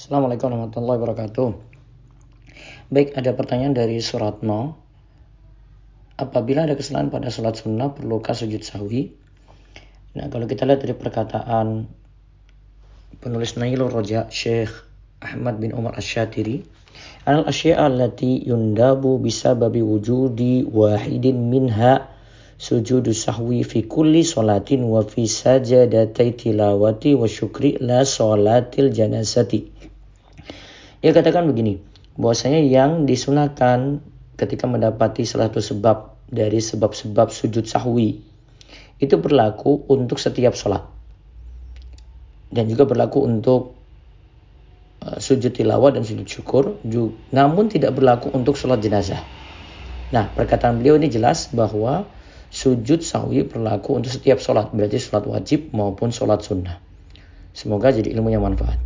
Assalamualaikum warahmatullahi wabarakatuh. Baik, ada pertanyaan dari Suratno. Apabila ada kesalahan pada sholat sunnah, perlukah sujud sahwi? Nah, kalau kita lihat dari perkataan penulis Nailul Roja, Syekh Ahmad bin Umar Ash-Shatiri, al asya'a allati yundabu bisababi wujudi wahidin minha sujudu sahwi fi kulli salatin wa fi sajadatai tilawati wa syukri la salatil janazati. Ia katakan begini, bahwasanya yang disunahkan ketika mendapati salah satu sebab dari sebab-sebab sujud sahwi itu berlaku untuk setiap sholat. Dan juga berlaku untuk uh, sujud tilawah dan sujud syukur juga, namun tidak berlaku untuk sholat jenazah. Nah perkataan beliau ini jelas bahwa sujud sahwi berlaku untuk setiap sholat berarti sholat wajib maupun sholat sunnah. Semoga jadi ilmu yang manfaat